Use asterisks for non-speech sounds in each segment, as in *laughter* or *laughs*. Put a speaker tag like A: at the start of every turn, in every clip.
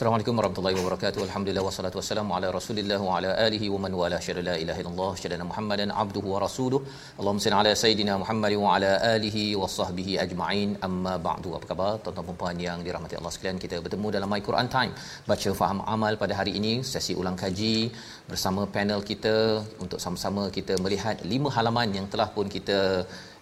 A: Assalamualaikum warahmatullahi wabarakatuh. Alhamdulillah wassalatu wassalamu ala Rasulillah wa ala alihi wa man wala syada la ilaha illallah syada Muhammadan abduhu wa rasuluh. Allahumma salli ala sayidina Muhammad wa ala alihi wa sahbihi ajma'in. Amma ba'du. Apa khabar tuan-tuan dan puan yang dirahmati Allah sekalian? Kita bertemu dalam My Quran Time. Baca faham amal pada hari ini sesi ulang kaji bersama panel kita untuk sama-sama kita melihat lima halaman yang telah pun kita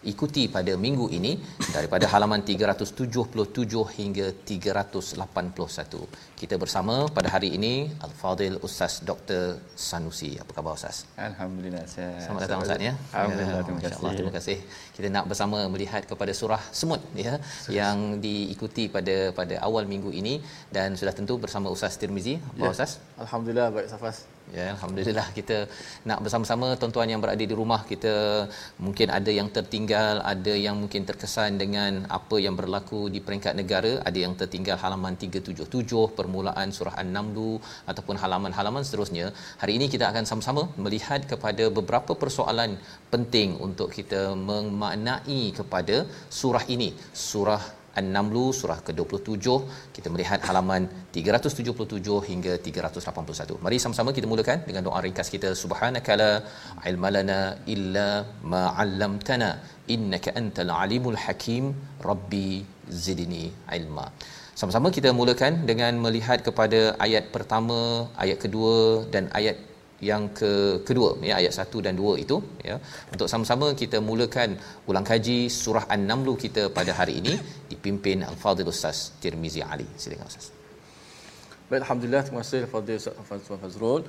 A: ikuti pada minggu ini daripada halaman 377 hingga 381. Kita bersama pada hari ini Al-Fadil Ustaz Dr. Sanusi. Apa khabar Ustaz?
B: Alhamdulillah saya.
A: Selamat datang Ustaz ya.
B: Alhamdulillah terima kasih.
A: Allah terima kasih. Kita nak bersama melihat kepada surah Semut ya yang diikuti pada pada awal minggu ini dan sudah tentu bersama Ustaz Tirmizi. Apa
C: Ya.
A: Ustaz?
C: Alhamdulillah baik Safas.
A: Ya, alhamdulillah kita nak bersama-sama tuan-tuan yang berada di rumah kita mungkin ada yang tertinggal, ada yang mungkin terkesan dengan apa yang berlaku di peringkat negara, ada yang tertinggal halaman 377 permulaan surah An-Naml ataupun halaman-halaman seterusnya. Hari ini kita akan sama-sama melihat kepada beberapa persoalan penting untuk kita memaknai kepada surah ini. Surah An-Naml surah ke-27 kita melihat halaman 377 hingga 381. Mari sama-sama kita mulakan dengan doa ringkas kita subhanakala ilmalana illa ma 'allamtana innaka antal alimul hakim rabbi zidni ilma. Sama-sama kita mulakan dengan melihat kepada ayat pertama, ayat kedua dan ayat yang ke kedua ya ayat 1 dan 2 itu ya. Untuk sama-sama kita mulakan ulang kaji surah An-Naml kita pada hari ini dipimpin Al-Fadhil Ustaz Tirmizi Ali. Silakan Ustaz.
C: Baik Alhamdulillah terima kasih Fadil Fazrul Fazrul.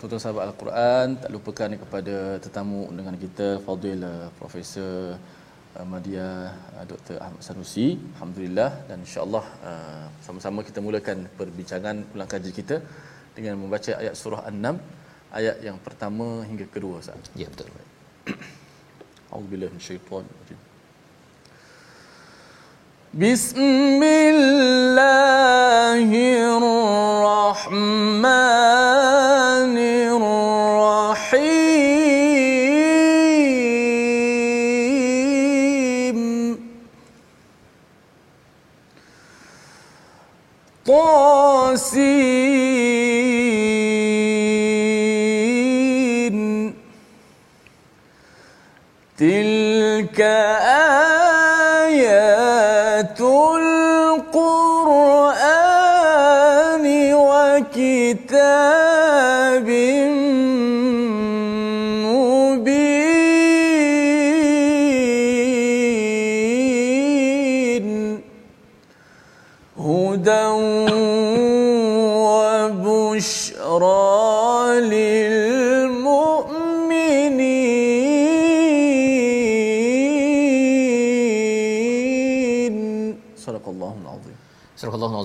C: Tuan-tuan sahabat Al-Quran tak lupakan kepada tetamu undangan kita Fadil uh, Profesor uh, Madya uh, Dr. Ahmad Sanusi. Alhamdulillah dan insyaAllah sama-sama kita mulakan perbincangan ulang kaji kita dengan membaca ayat surah An-Nam ayat yang pertama hingga kedua Ustaz.
A: Ya betul. *clears throat*
C: Auzubillahi minasyaitonirrajim. Bismillahirrahmanirrahim. هدى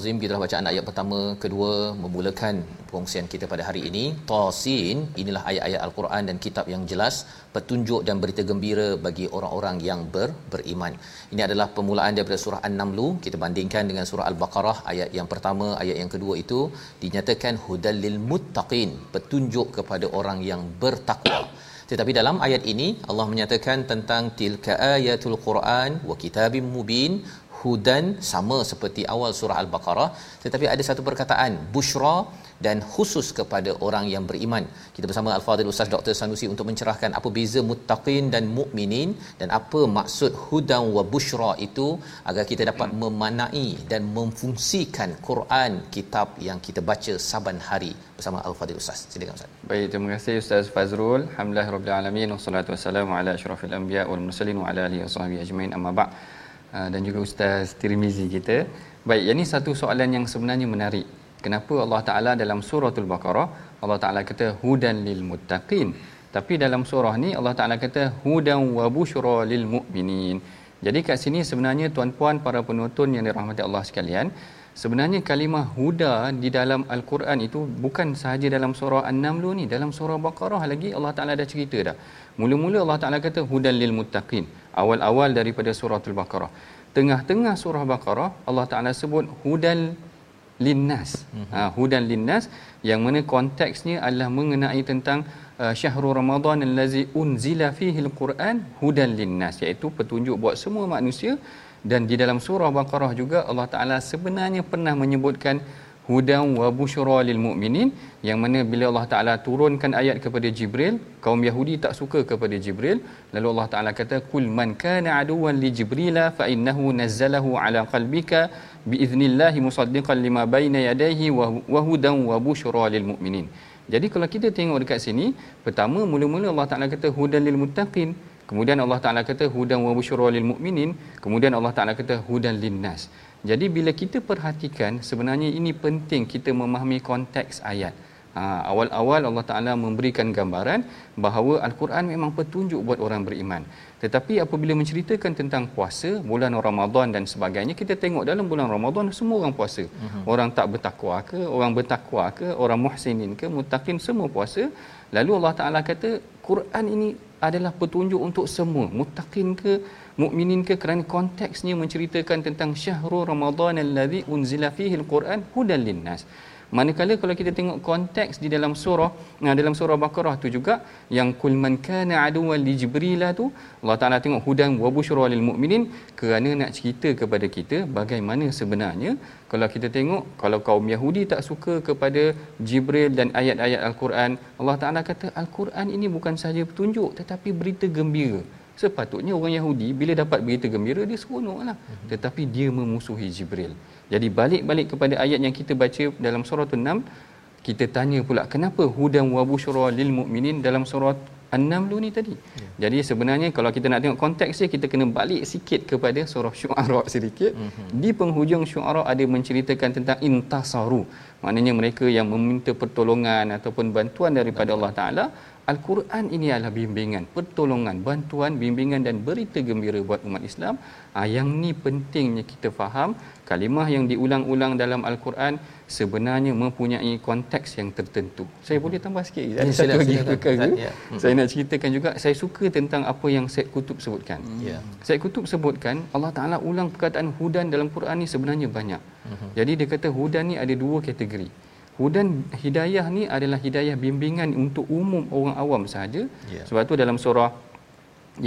A: Al-Nazim kita bacaan ayat pertama kedua memulakan perkongsian kita pada hari ini Tasin inilah ayat-ayat Al-Quran dan kitab yang jelas petunjuk dan berita gembira bagi orang-orang yang ber, beriman. Ini adalah permulaan daripada surah An-Naml kita bandingkan dengan surah Al-Baqarah ayat yang pertama ayat yang kedua itu dinyatakan hudal lil muttaqin petunjuk kepada orang yang bertakwa. Tetapi dalam ayat ini Allah menyatakan tentang tilka ayatul Quran wa kitabim mubin hudan sama seperti awal surah al-baqarah tetapi ada satu perkataan bushra dan khusus kepada orang yang beriman. Kita bersama Al-Fadhil Ustaz Dr. Sanusi untuk mencerahkan apa beza muttaqin dan mukminin dan apa maksud hudan wa bushra itu agar kita dapat memanai dan memfungsikan Quran kitab yang kita baca saban hari bersama Al-Fadhil Ustaz. Silakan Ustaz.
B: Baik, terima kasih Ustaz Fazrul. Alhamdulillah rabbil alamin wassalatu wassalamu ala asyrafil anbiya wal mursalin wa ala alihi washabihi ajmain amma ba' ah, dan juga Ustaz Tirmizi kita. Baik, ini satu soalan yang sebenarnya menarik. Kenapa Allah Taala dalam suratul Baqarah Allah Taala kata hudan lil muttaqin? Tapi dalam surah ni Allah Taala kata hudan wa busyra lil mu'minin. Jadi kat sini sebenarnya tuan-puan para penonton yang dirahmati Allah sekalian sebenarnya kalimah huda di dalam al-Quran itu bukan sahaja dalam surah An-Naml ni dalam surah Baqarah lagi Allah Taala dah cerita dah. Mula-mula Allah Taala kata hudan lil muttaqin awal-awal daripada suratul Baqarah. Tengah-tengah surah Baqarah Allah Taala sebut hudan linnas. Mm-hmm. uh, hudan linnas yang mana konteksnya adalah mengenai tentang uh, syahrul ramadan allazi unzila fihi alquran hudan linnas iaitu petunjuk buat semua manusia. Dan di dalam surah baqarah juga Allah Taala sebenarnya pernah menyebutkan hudan wa busyra lil mu'minin yang mana bila Allah Taala turunkan ayat kepada Jibril kaum Yahudi tak suka kepada Jibril. Lalu Allah Taala kata kul man kana aduwan li jibrila fa innahu nazzalahu ala qalbika biiznillahi musaddiqan lima baina yadayhi wa hudan wa busyra lil mu'minin. Jadi kalau kita tengok dekat sini pertama mula-mula Allah Taala kata hudan lil muttaqin kemudian Allah Taala kata hudan wa busyra lil mu'minin kemudian Allah Taala kata hudan lin nas jadi bila kita perhatikan sebenarnya ini penting kita memahami konteks ayat. Ha, awal-awal Allah Taala memberikan gambaran bahawa al-Quran memang petunjuk buat orang beriman. Tetapi apabila menceritakan tentang puasa, bulan Ramadan dan sebagainya, kita tengok dalam bulan Ramadan semua orang puasa. Uh-huh. Orang tak bertakwa ke, orang bertakwa ke, orang muhsinin ke, muttaqin semua puasa. Lalu Allah Taala kata Quran ini adalah petunjuk untuk semua, muttaqin ke, mukminin ke kerana konteksnya menceritakan tentang syahrul ramadan allazi unzila fihi alquran hudan linnas manakala kalau kita tengok konteks di dalam surah nah dalam surah baqarah tu juga yang kul man kana aduwan li jibril tu Allah Taala tengok hudan wa busyra lil mukminin kerana nak cerita kepada kita bagaimana sebenarnya kalau kita tengok kalau kaum Yahudi tak suka kepada Jibril dan ayat-ayat al-Quran Allah Taala kata al-Quran ini bukan sahaja petunjuk tetapi berita gembira. Sepatutnya orang Yahudi bila dapat berita gembira dia seronoklah. Mm-hmm. tetapi dia memusuhi Jibril jadi balik-balik kepada ayat yang kita baca dalam surah 6 kita tanya pula kenapa hudan wa busyra lil mukminin dalam surah An-Naml ni tadi. Yeah. Jadi sebenarnya kalau kita nak tengok konteks dia kita kena balik sikit kepada surah Syu'ara sedikit. Mm-hmm. Di penghujung Syu'ara ada menceritakan tentang intasaru. Maknanya mereka yang meminta pertolongan ataupun bantuan daripada Allah Taala Al-Quran ini adalah bimbingan, pertolongan, bantuan, bimbingan dan berita gembira buat umat Islam. Ha, yang ni pentingnya kita faham kalimah yang diulang-ulang dalam Al-Quran sebenarnya mempunyai konteks yang tertentu. Saya boleh tambah sikit? Ya, Ada satu lagi perkara. Ya. Saya nak ceritakan juga, saya suka tentang apa yang Syed Kutub sebutkan. Ya. Syed Kutub sebutkan, Allah Ta'ala ulang perkataan hudan dalam Quran ni sebenarnya banyak. Uh-huh. Jadi dia kata hudan ni ada dua kategori. Hudan hidayah ni adalah hidayah bimbingan untuk umum orang awam sahaja. Yeah. Sebab tu dalam surah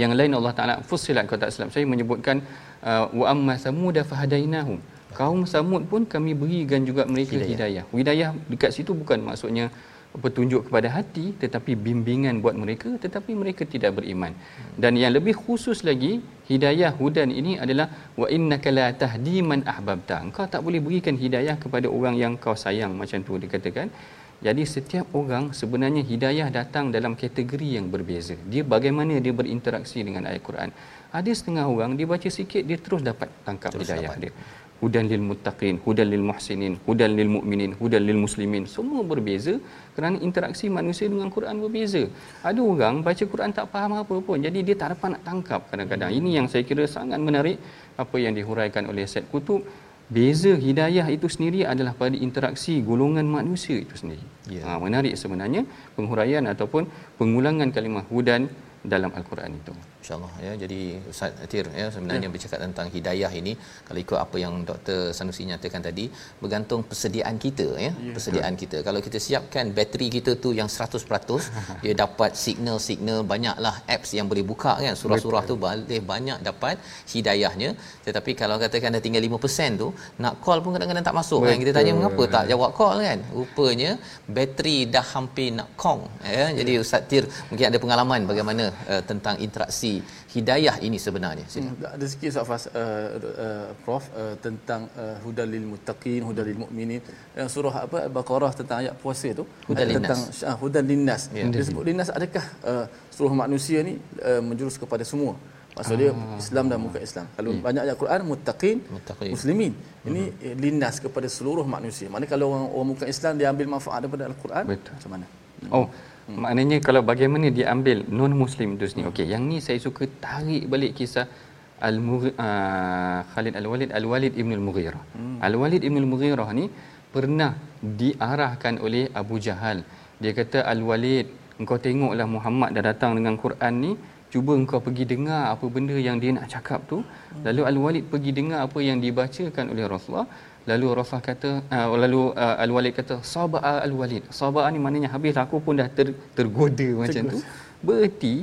B: yang lain Allah Taala Fussilat kalau tak silap saya menyebutkan uh, wa amma samud fahadainahum. Kaum Samud pun kami berikan juga mereka hidayah. hidayah. Hidayah dekat situ bukan maksudnya petunjuk kepada hati tetapi bimbingan buat mereka tetapi mereka tidak beriman. Dan yang lebih khusus lagi hidayah hudan ini adalah wa innaka la tahdi man ahbabta. Engkau tak boleh berikan hidayah kepada orang yang kau sayang macam tu dikatakan. Jadi setiap orang sebenarnya hidayah datang dalam kategori yang berbeza. Dia bagaimana dia berinteraksi dengan ayat Quran. Ada setengah orang dia baca sikit dia terus dapat tangkap terus hidayah dapat. dia hudan lil muttaqin hudan lil muhsinin hudan lil mu'minin hudan lil muslimin semua berbeza kerana interaksi manusia dengan Quran berbeza ada orang baca Quran tak faham apa pun jadi dia tak dapat nak tangkap kadang-kadang ini yang saya kira sangat menarik apa yang dihuraikan oleh Said Kutub beza hidayah itu sendiri adalah pada interaksi golongan manusia itu sendiri yeah. ha, menarik sebenarnya penghuraian ataupun pengulangan kalimah hudan dalam al-Quran itu
A: InsyaAllah ya. Jadi Ustaz Atir ya sebenarnya ya. bercakap tentang hidayah ini kalau ikut apa yang Dr. Sanusi nyatakan tadi bergantung persediaan kita ya. ya persediaan betul. kita. Kalau kita siapkan bateri kita tu yang 100% *laughs* dia dapat signal-signal banyaklah apps yang boleh buka kan. Surah-surah betul. tu boleh banyak dapat hidayahnya. Tetapi kalau katakan dah tinggal 5% tu nak call pun kadang-kadang tak masuk betul. kan. Kita tanya mengapa tak jawab call kan. Rupanya bateri dah hampir nak kong ya. Jadi Ustaz Tir mungkin ada pengalaman bagaimana uh, tentang interaksi hidayah ini sebenarnya
C: hmm, ada sikit Ustaz uh, uh, Prof uh, tentang uh, hudal lil muttaqin hudal lil mu'minin yang surah apa al-baqarah tentang ayat puasa tu
A: hudal
C: tentang uh, hudal linnas yeah. disebut linnas adakah uh, seluruh manusia ni uh, menjurus kepada semua Maksudnya ah. Islam dan muka Islam. Kalau hmm. banyak ayat Quran muttaqin, muttaqin. muslimin. Ini hmm. linnas kepada seluruh manusia. Maknanya kalau orang, orang muka Islam dia ambil manfaat daripada Al-Quran, macam mana?
B: Hmm. Oh, Hmm. Maknanya kalau bagaimana dia ambil non muslim itu sendiri. Okey, yang ni saya suka tarik balik kisah Al uh, Khalid Al Walid Al Walid Ibn Al Mughirah. Hmm. Al Walid Ibn Al Mughirah ni pernah diarahkan oleh Abu Jahal. Dia kata Al Walid, engkau tengoklah Muhammad dah datang dengan Quran ni, cuba engkau pergi dengar apa benda yang dia nak cakap tu. Hmm. Lalu Al Walid pergi dengar apa yang dibacakan oleh Rasulullah. Lalu Rasulullah kata uh, lalu uh, Al-Walid kata sabaa Al-Walid. Sabaa ni maknanya habis aku pun dah ter, tergoda macam tu. Berarti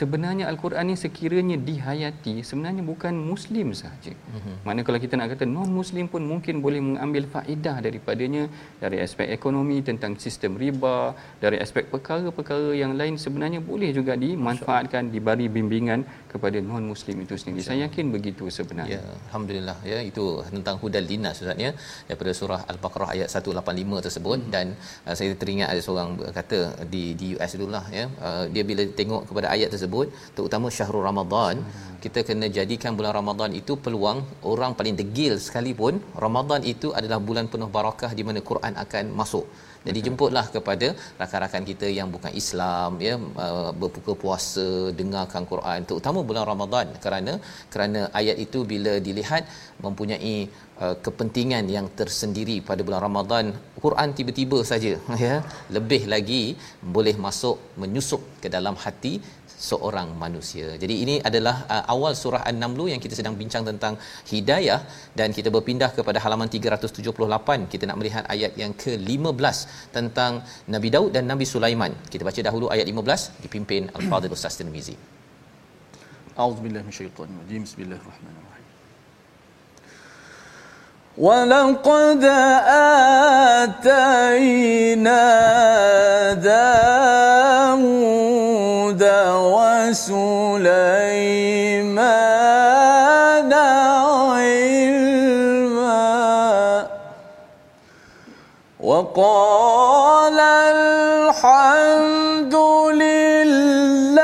B: sebenarnya al-Quran ni sekiranya dihayati sebenarnya bukan muslim saja. Mm-hmm. Mana kalau kita nak kata non muslim pun mungkin boleh mengambil faedah daripadanya dari aspek ekonomi tentang sistem riba, dari aspek perkara-perkara yang lain sebenarnya boleh juga dimanfaatkan diberi bimbingan kepada non muslim itu sendiri. Saya yakin begitu sebenarnya.
A: Ya, alhamdulillah ya itu tentang hudal dinas ustaz ya daripada surah al-Baqarah ayat 185 tersebut mm-hmm. dan uh, saya teringat ada seorang kata di di US dululah ya uh, dia bila tengok kepada ayat tersebut terutama syahrul ramadan kita kena jadikan bulan ramadan itu peluang orang paling degil sekalipun ramadan itu adalah bulan penuh barakah di mana Quran akan masuk. Jadi jemputlah kepada rakan-rakan kita yang bukan Islam ya uh, berbuka puasa dengarkan Quran terutama bulan Ramadan. Kerana kerana ayat itu bila dilihat mempunyai uh, kepentingan yang tersendiri pada bulan Ramadan Quran tiba-tiba saja *laughs* ya lebih lagi boleh masuk menyusup ke dalam hati seorang manusia. Jadi ini adalah uh, awal surah An-Naml yang kita sedang bincang tentang hidayah dan kita berpindah kepada halaman 378. Kita nak melihat ayat yang ke-15 tentang Nabi Daud dan Nabi Sulaiman. Kita baca dahulu ayat 15 dipimpin Al-Fadhil Ustaz Tirmizi.
C: A'udzubillahi minasyaitonir rajim. Bismillahirrahmanirrahim. ولقد آتينا داود وسليمان علما. وقال الحمد لله.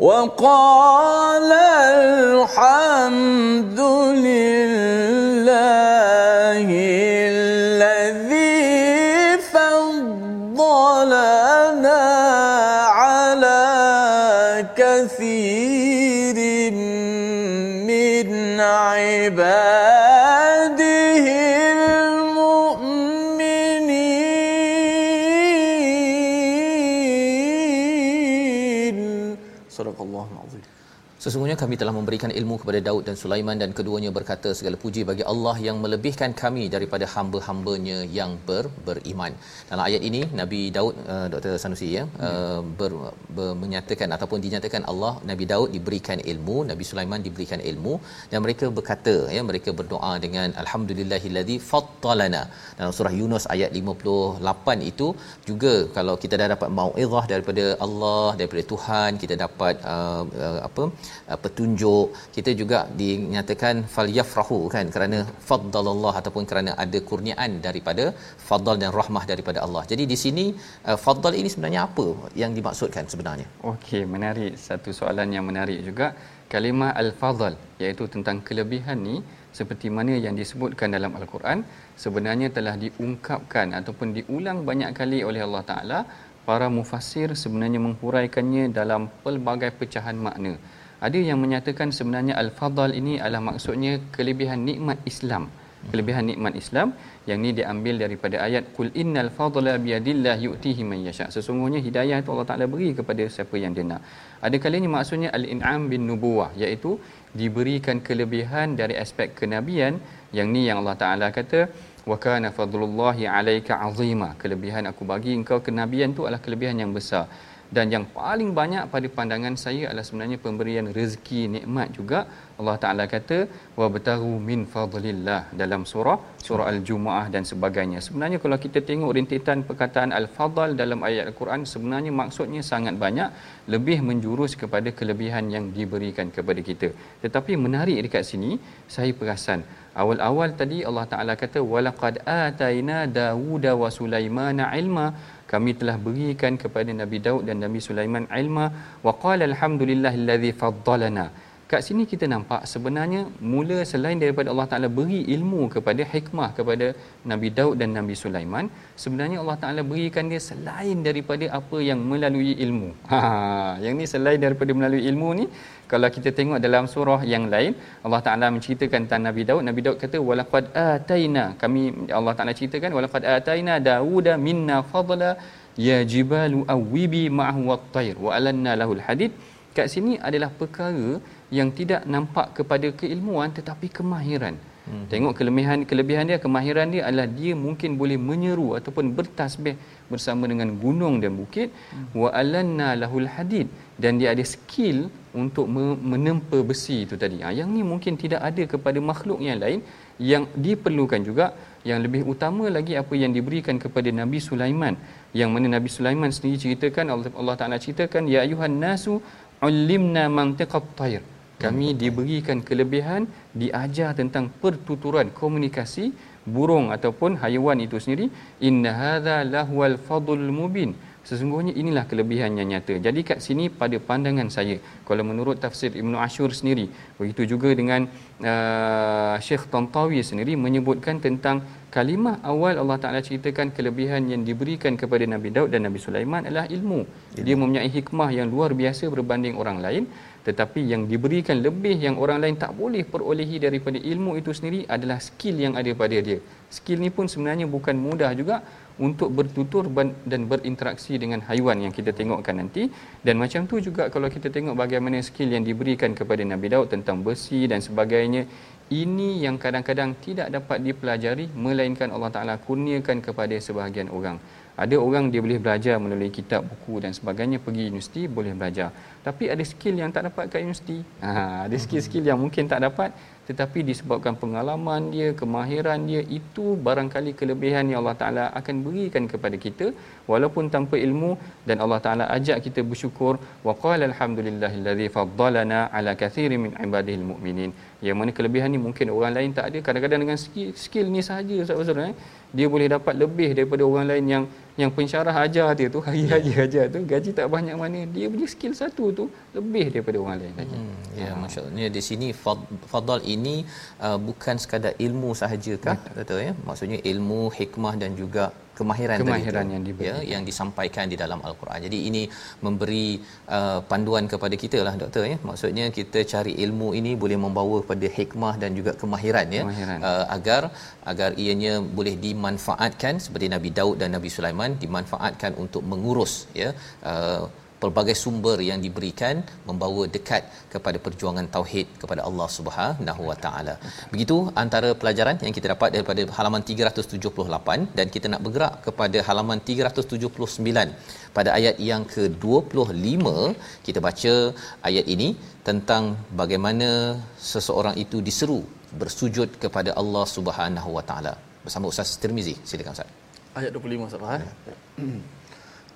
C: وقال الحمد لله.
A: Kami telah memberikan ilmu kepada Daud dan Sulaiman dan keduanya berkata segala puji bagi Allah yang melebihkan kami daripada hamba-hambanya yang ber, beriman. Dalam ayat ini Nabi Daud uh, Dr. Sanusi ya uh, ber, ber, menyatakan ataupun dinyatakan Allah Nabi Daud diberikan ilmu, Nabi Sulaiman diberikan ilmu dan mereka berkata ya mereka berdoa dengan alhamdulillahillazi fattalana. Dalam surah Yunus ayat 58 itu juga kalau kita dah dapat mauizah daripada Allah daripada Tuhan kita dapat uh, uh, apa uh, petunjuk kita juga dinyatakan falyafrahu kan kerana faddalallah ataupun kerana ada kurniaan daripada fadl dan rahmah daripada Allah. Jadi di sini uh, faddal ini sebenarnya apa yang dimaksudkan sebenarnya?
B: Okey, menarik satu soalan yang menarik juga kalimah al-fadl iaitu tentang kelebihan ni seperti mana yang disebutkan dalam al-Quran sebenarnya telah diungkapkan ataupun diulang banyak kali oleh Allah Taala para mufassir sebenarnya menghuraikannya dalam pelbagai pecahan makna ada yang menyatakan sebenarnya al-fadal ini adalah maksudnya kelebihan nikmat Islam. Kelebihan nikmat Islam yang ni diambil daripada ayat kul innal fadla biyadillah yu'tihi man yasha. Sesungguhnya hidayah itu Allah Taala beri kepada siapa yang dia nak. Ada kalanya maksudnya al-in'am bin nubuwah iaitu diberikan kelebihan dari aspek kenabian yang ni yang Allah Taala kata wa kana fadlullahi alayka azima. Kelebihan aku bagi engkau kenabian tu adalah kelebihan yang besar dan yang paling banyak pada pandangan saya adalah sebenarnya pemberian rezeki nikmat juga. Allah Taala kata wa batahu min fadlillah dalam surah surah al-jumuah dan sebagainya. Sebenarnya kalau kita tengok rintitan perkataan al-fadl dalam ayat al-Quran sebenarnya maksudnya sangat banyak lebih menjurus kepada kelebihan yang diberikan kepada kita. Tetapi menarik dekat sini saya perasan awal-awal tadi Allah Taala kata walaqad ataina Dawuda wa Sulaimana ilma kami telah berikan kepada Nabi Daud dan Nabi Sulaiman ilma wa qala alhamdulillahillazi faddalana kat sini kita nampak sebenarnya mula selain daripada Allah Taala beri ilmu kepada hikmah kepada Nabi Daud dan Nabi Sulaiman sebenarnya Allah Taala berikan dia selain daripada apa yang melalui ilmu. *laughs* Ha yang ni selain daripada melalui ilmu ni kalau kita tengok dalam surah yang lain Allah Taala menceritakan tentang Nabi Daud. Nabi Daud kata walaqad ataina kami Allah Taala ceritakan walaqad ataina Dauda minna fadla ya jibalu awibi ma'hu wat-tayr wa alanna lahul hadid. Kat sini adalah perkara yang tidak nampak kepada keilmuan tetapi kemahiran. Hmm. Tengok kelebihan kelebihan dia kemahiran dia adalah dia mungkin boleh menyeru ataupun bertasbih bersama dengan gunung dan bukit hmm. wa alanna lahul hadid dan dia ada skill untuk menempa besi itu tadi. Ha, yang ni mungkin tidak ada kepada makhluk yang lain yang diperlukan juga yang lebih utama lagi apa yang diberikan kepada Nabi Sulaiman yang mana Nabi Sulaiman sendiri ceritakan Allah, Allah Taala ceritakan ya ayuhan nasu ulimna mantiqat tayr kami diberikan kelebihan diajar tentang pertuturan komunikasi burung ataupun haiwan itu sendiri. Inna hadza lahwal fadlul mubin. Sesungguhnya inilah kelebihan yang nyata. Jadi kat sini pada pandangan saya kalau menurut tafsir Ibnu Ashur sendiri begitu juga dengan uh, Syekh Tantawi sendiri menyebutkan tentang kalimah awal Allah Taala ceritakan kelebihan yang diberikan kepada Nabi Daud dan Nabi Sulaiman adalah ilmu. Dia mempunyai hikmah yang luar biasa berbanding orang lain tetapi yang diberikan lebih yang orang lain tak boleh perolehi daripada ilmu itu sendiri adalah skill yang ada pada dia. Skill ni pun sebenarnya bukan mudah juga untuk bertutur dan berinteraksi dengan haiwan yang kita tengokkan nanti. Dan macam tu juga kalau kita tengok bagaimana skill yang diberikan kepada Nabi Daud tentang besi dan sebagainya ini yang kadang-kadang tidak dapat dipelajari melainkan Allah Taala kurniakan kepada sebahagian orang. Ada orang dia boleh belajar melalui kitab buku dan sebagainya pergi universiti boleh belajar tapi ada skill yang tak dapat kat universiti. Ha, ada skill-skill yang mungkin tak dapat tetapi disebabkan pengalaman dia kemahiran dia itu barangkali kelebihan yang Allah Taala akan berikan kepada kita. Walaupun tanpa ilmu dan Allah Taala ajak kita bersyukur wa qala alhamdulillahillazi faddalana ala kathirin min ibadihil mu'minin. Yang mana kelebihan ni mungkin orang lain tak ada. Kadang-kadang dengan skill, skill ni sahaja Ustaz eh. Dia boleh dapat lebih daripada orang lain yang yang pensyarah ajar dia tu hari-hari ajar tu gaji tak banyak mana. Dia punya skill satu tu lebih daripada orang lain. Lagi. Hmm,
A: ya ha. maksudnya di sini fadal ini uh, bukan sekadar ilmu sahajakah betul ya? Maksudnya ilmu hikmah dan juga kemahiran,
B: kemahiran yang diberi. ya
A: yang disampaikan di dalam al-Quran. Jadi ini memberi uh, panduan kepada kita lah doktor ya. Maksudnya kita cari ilmu ini boleh membawa pada hikmah dan juga kemahiran ya kemahiran. Uh, agar agar ianya boleh dimanfaatkan seperti Nabi Daud dan Nabi Sulaiman dimanfaatkan untuk mengurus ya uh, pelbagai sumber yang diberikan membawa dekat kepada perjuangan tauhid kepada Allah Subhanahu Wa Taala. Begitu antara pelajaran yang kita dapat daripada halaman 378 dan kita nak bergerak kepada halaman 379 pada ayat yang ke-25 kita baca ayat ini tentang bagaimana seseorang itu diseru bersujud kepada Allah Subhanahu Wa Taala. Bersama Ustaz Tirmizi. Silakan Ustaz.
C: Ayat 25 Ustaz. Ya.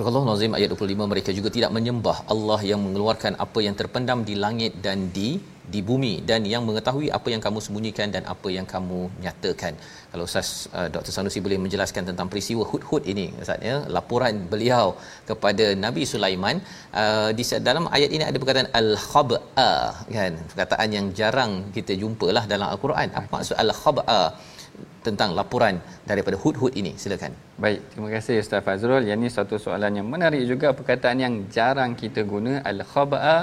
A: Surah Al-Nazim ayat 25 mereka juga tidak menyembah Allah yang mengeluarkan apa yang terpendam di langit dan di di bumi dan yang mengetahui apa yang kamu sembunyikan dan apa yang kamu nyatakan. Kalau Ustaz uh, Dr. Sanusi boleh menjelaskan tentang peristiwa hud-hud ini Ustaz ya, laporan beliau kepada Nabi Sulaiman uh, di dalam ayat ini ada perkataan al-khab'a kan, perkataan yang jarang kita jumpalah dalam al-Quran. Apa maksud al-khab'a? Tentang laporan daripada hud-hud ini. Silakan.
B: Baik terima kasih Ustaz Fazrul. Yang ini satu soalan yang menarik juga perkataan yang jarang kita guna al-khaba'a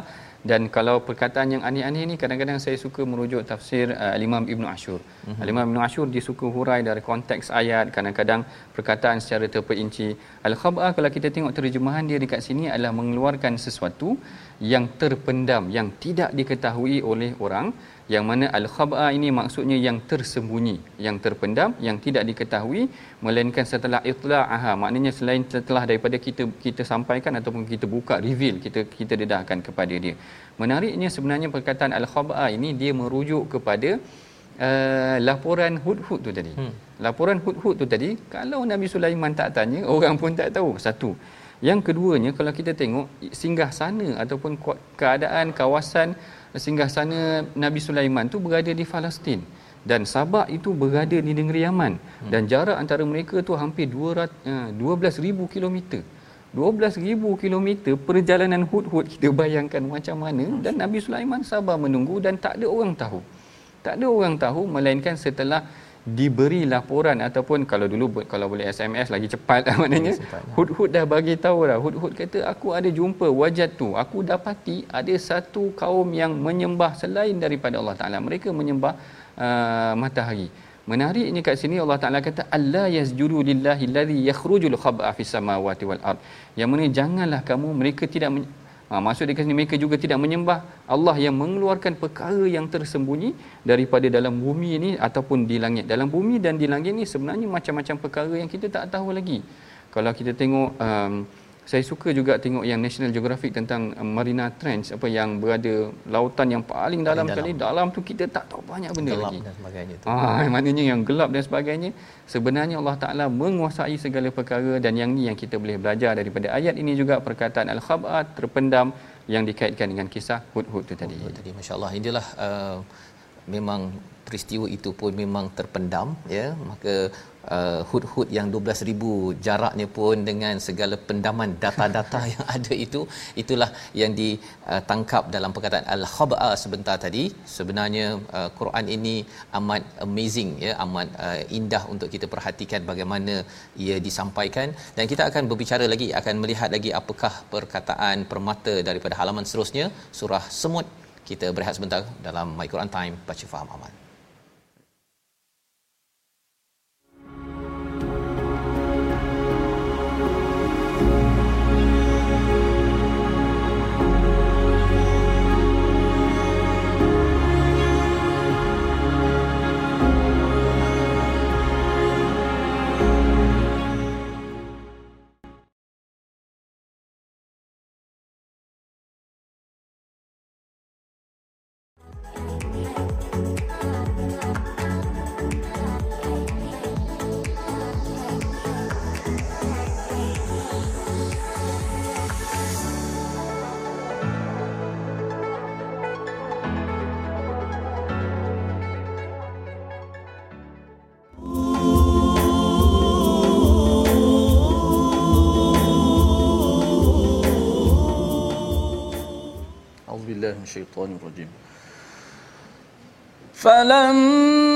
B: dan kalau perkataan yang aneh-aneh ni kadang-kadang saya suka merujuk tafsir uh, Imam Ibn Ashur. Mm-hmm. Imam Ibn Ashur dia suka hurai dari konteks ayat, kadang-kadang perkataan secara terperinci. Al-khab'a kalau kita tengok terjemahan dia dekat sini adalah mengeluarkan sesuatu yang terpendam, yang tidak diketahui oleh orang yang mana al-khab'a ini maksudnya yang tersembunyi yang terpendam yang tidak diketahui melainkan setelah itla'aha maknanya selain setelah daripada kita kita sampaikan ataupun kita buka reveal kita kita dedahkan kepada dia menariknya sebenarnya perkataan al-khab'a ini dia merujuk kepada uh, laporan hud-hud tu tadi. Hmm. laporan hud-hud tu tadi kalau Nabi Sulaiman tak tanya orang pun tak tahu. Satu. Yang keduanya kalau kita tengok singgah sana ataupun keadaan kawasan singgah sana Nabi Sulaiman tu berada di Palestin. Dan Sabak itu berada di negeri Yaman. Hmm. dan jarak antara mereka tu hampir 200 12000 kilometer 12000 kilometer perjalanan hud-hud kita bayangkan macam mana. Dan Nabi Sulaiman sabar menunggu dan tak ada orang tahu. Tak ada orang tahu melainkan setelah diberi laporan ataupun kalau dulu kalau boleh SMS lagi cepat lah *laughs* maknanya. Ya. hud-hud dah bagi tahu dah hud-hud kata aku ada jumpa wajat tu. Aku dapati ada satu kaum yang menyembah selain daripada Allah Taala. Mereka menyembah uh, matahari menariknya kat sini Allah Taala kata alla yasjudu lillahi allazi yakhrujul khab'a fis samawati wal ard yang mana janganlah kamu mereka tidak Ha, maksud dia sini mereka juga tidak menyembah Allah yang mengeluarkan perkara yang tersembunyi daripada dalam bumi ini ataupun di langit. Dalam bumi dan di langit ini sebenarnya macam-macam perkara yang kita tak tahu lagi. Kalau kita tengok um, saya suka juga tengok yang National Geographic tentang um, Marina Trench apa yang berada lautan yang paling dalam, dalam. kali dalam tu kita tak tahu banyak benda
A: gelap
B: lagi.
A: dan sebagainya tu.
B: Ah *laughs* maknanya yang gelap dan sebagainya sebenarnya Allah Taala menguasai segala perkara dan yang ni yang kita boleh belajar daripada ayat ini juga perkataan al-khabat terpendam yang dikaitkan dengan kisah hud-hud tu tadi.
A: Hud tadi masya-Allah inilah uh, memang peristiwa itu pun memang terpendam ya maka uh, hud-hud yang 12000 jaraknya pun dengan segala pendaman data-data *laughs* yang ada itu itulah yang ditangkap dalam perkataan al-khab'a sebentar tadi. Sebenarnya uh, Quran ini amat amazing ya amat uh, indah untuk kita perhatikan bagaimana ia disampaikan. Dan kita akan berbicara lagi akan melihat lagi apakah perkataan permata daripada halaman seterusnya. Surah semut kita berehat sebentar dalam My Quran Time baca faham amal
C: الشيطان الرجيم. فلما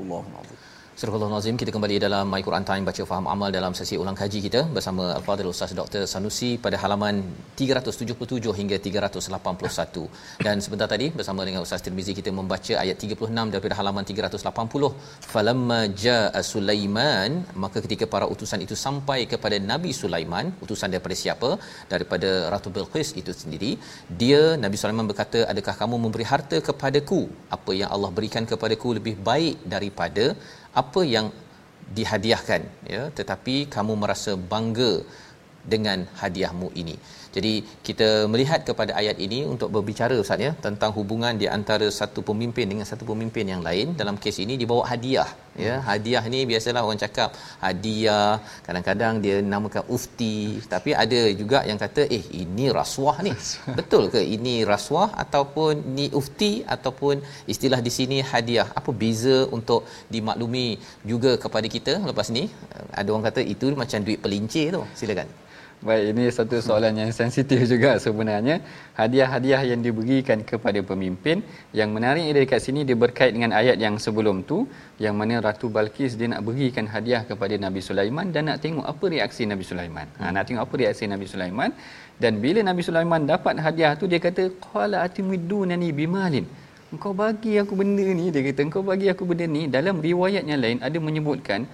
C: Allahu
A: Surah kita kembali dalam My Quran Time baca faham amal dalam sesi ulang kaji kita bersama Al-Fadhil Ustaz Dr. Sanusi pada halaman 377 hingga 381 dan sebentar tadi bersama dengan Ustaz Tirmizi kita membaca ayat 36 daripada halaman 380 falamma jaa Sulaiman maka ketika para utusan itu sampai kepada Nabi Sulaiman utusan daripada siapa? Daripada Ratu Bilqis itu sendiri. Dia Nabi Sulaiman berkata adakah kamu memberi harta kepadaku? Apa yang Allah berikan kepadaku lebih baik daripada apa yang dihadiahkan ya tetapi kamu merasa bangga dengan hadiahmu ini. Jadi kita melihat kepada ayat ini untuk berbicara Ustaz ya tentang hubungan di antara satu pemimpin dengan satu pemimpin yang lain dalam kes ini dibawa hadiah ya. Hadiah ni biasalah orang cakap hadiah, kadang-kadang dia namakan ufti tapi ada juga yang kata eh ini rasuah ni. Betul ke ini rasuah ataupun ni ufti ataupun istilah di sini hadiah. Apa beza untuk dimaklumi juga kepada kita lepas ni? Ada orang kata itu macam duit pelincir tu. Silakan.
B: Baik, ini satu soalan yang sensitif juga sebenarnya. Hadiah-hadiah yang diberikan kepada pemimpin. Yang menarik dari kat sini dia berkait dengan ayat yang sebelum tu yang mana Ratu Balkis dia nak berikan hadiah kepada Nabi Sulaiman dan nak tengok apa reaksi Nabi Sulaiman. Ha, nak tengok apa reaksi Nabi Sulaiman dan bila Nabi Sulaiman dapat hadiah tu dia kata qala atimidunani bimalin. Engkau bagi aku benda ni dia kata engkau bagi aku benda ni dalam riwayat yang lain ada menyebutkan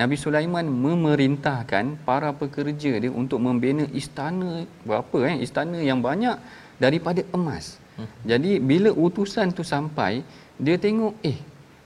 B: Nabi Sulaiman memerintahkan para pekerja dia untuk membina istana berapa eh istana yang banyak daripada emas. Hmm. Jadi bila utusan tu sampai dia tengok eh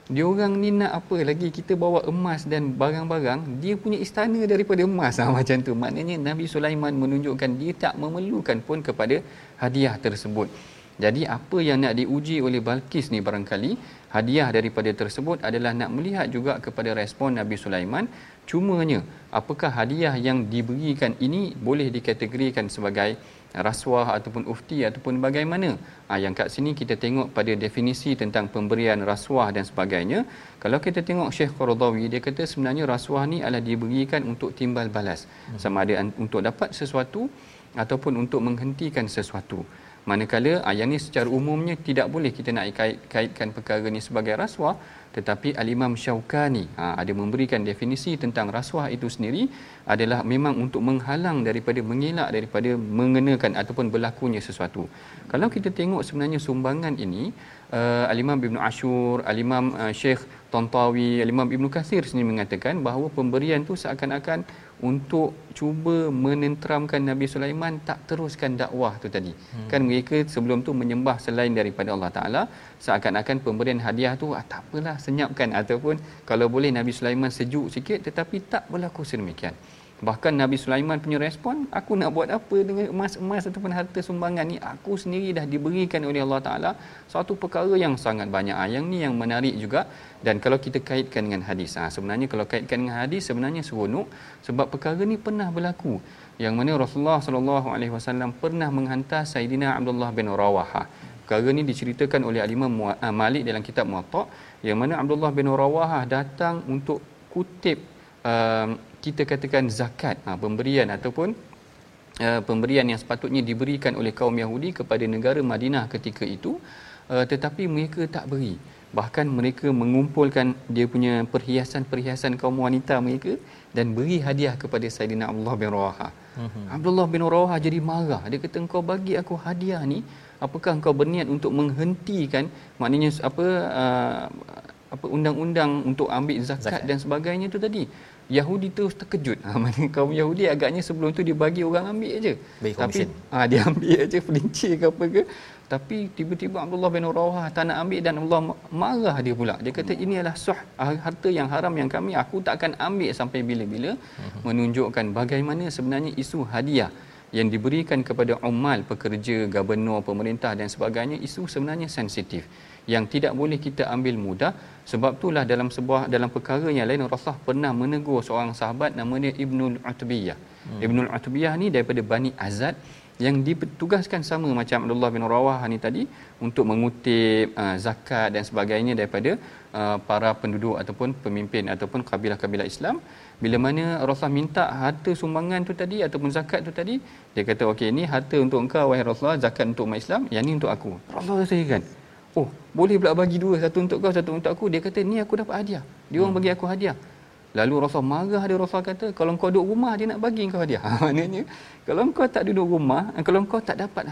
B: dia orang ni nak apa lagi kita bawa emas dan barang-barang dia punya istana daripada emas *laughs* ha, macam tu maknanya Nabi Sulaiman menunjukkan dia tak memerlukan pun kepada hadiah tersebut jadi apa yang nak diuji oleh Balkis ni barangkali hadiah daripada tersebut adalah nak melihat juga kepada respon Nabi Sulaiman. Cumanya apakah hadiah yang diberikan ini boleh dikategorikan sebagai rasuah ataupun ufti ataupun bagaimana? Ha, yang kat sini kita tengok pada definisi tentang pemberian rasuah dan sebagainya. Kalau kita tengok Syekh Qaradawi dia kata sebenarnya rasuah ni adalah diberikan untuk timbal balas. Sama ada untuk dapat sesuatu ataupun untuk menghentikan sesuatu manakala ah, yang ni secara umumnya tidak boleh kita nak kait, kaitkan perkara ni sebagai rasuah tetapi al-Imam Syaukani ha, ada memberikan definisi tentang rasuah itu sendiri adalah memang untuk menghalang daripada mengelak daripada mengenakan ataupun berlakunya sesuatu. Kalau kita tengok sebenarnya sumbangan ini uh, al-Imam Ibn Ashur, al-Imam uh, Syekh Tantawi, al-Imam Ibn Kathir sendiri mengatakan bahawa pemberian tu seakan-akan untuk cuba menenteramkan Nabi Sulaiman tak teruskan dakwah tu tadi. Hmm. Kan mereka sebelum tu menyembah selain daripada Allah Taala, seakan-akan pemberian hadiah tu ah, tak apalah senyapkan ataupun kalau boleh Nabi Sulaiman sejuk sikit tetapi tak berlaku sedemikian. Bahkan Nabi Sulaiman punya respon, aku nak buat apa dengan emas-emas ataupun harta sumbangan ni? Aku sendiri dah diberikan oleh Allah Taala satu perkara yang sangat banyak. Ah, yang ni yang menarik juga dan kalau kita kaitkan dengan hadis. Ha, sebenarnya kalau kaitkan dengan hadis sebenarnya seronok sebab perkara ni pernah berlaku. Yang mana Rasulullah sallallahu alaihi wasallam pernah menghantar Saidina Abdullah bin Rawahah. Perkara ni diceritakan oleh Imam ah, Malik dalam kitab Muwatta yang mana Abdullah bin Rawahah datang untuk kutip um, kita katakan zakat ha, pemberian ataupun uh, pemberian yang sepatutnya diberikan oleh kaum Yahudi kepada negara Madinah ketika itu uh, tetapi mereka tak beri bahkan mereka mengumpulkan dia punya perhiasan-perhiasan kaum wanita mereka dan beri hadiah kepada Saidina Abdullah bin Rawaha. Uh-huh. Abdullah bin Rawaha jadi marah. Dia kata engkau bagi aku hadiah ni, apakah engkau berniat untuk menghentikan maknanya apa uh, apa undang-undang untuk ambil zakat, zakat dan sebagainya tu tadi. Yahudi terus *laughs* terkejut. Ha, mana kaum Yahudi agaknya sebelum tu dia bagi orang ambil aje. Tapi ha, *laughs* dia ambil aje pelincir ke apa ke. Tapi tiba-tiba Abdullah bin Rawah tak nak ambil dan Allah marah dia pula. Dia kata ini adalah suh harta yang haram yang kami aku tak akan ambil sampai bila-bila. Uh-huh. Menunjukkan bagaimana sebenarnya isu hadiah yang diberikan kepada umal, pekerja, gubernur, pemerintah dan sebagainya isu sebenarnya sensitif yang tidak boleh kita ambil mudah sebab itulah dalam sebuah dalam perkara yang lain Rasulullah pernah menegur seorang sahabat namanya Ibnul Utbiyah. Hmm. Ibnul Utbiyah ni daripada Bani Azad yang ditugaskan sama macam Abdullah bin Rawah ni tadi untuk mengutip uh, zakat dan sebagainya daripada uh, para penduduk ataupun pemimpin ataupun kabilah-kabilah Islam. Bila mana Rasulullah minta harta sumbangan tu tadi ataupun zakat tu tadi dia kata okey ni harta untuk engkau wahai Rasulullah zakat untuk umat Islam yang ni untuk aku. Rasulullah rasa kan? Oh boleh pula bagi dua satu untuk kau satu untuk aku. Dia kata ni aku dapat hadiah. Dia orang bagi aku hadiah lalu Rasul marah dia Rasul kata kalau kau duduk rumah dia nak bagi kau hadiah. *laughs* Maknanya kalau kau tak duduk rumah kalau kau tak dapat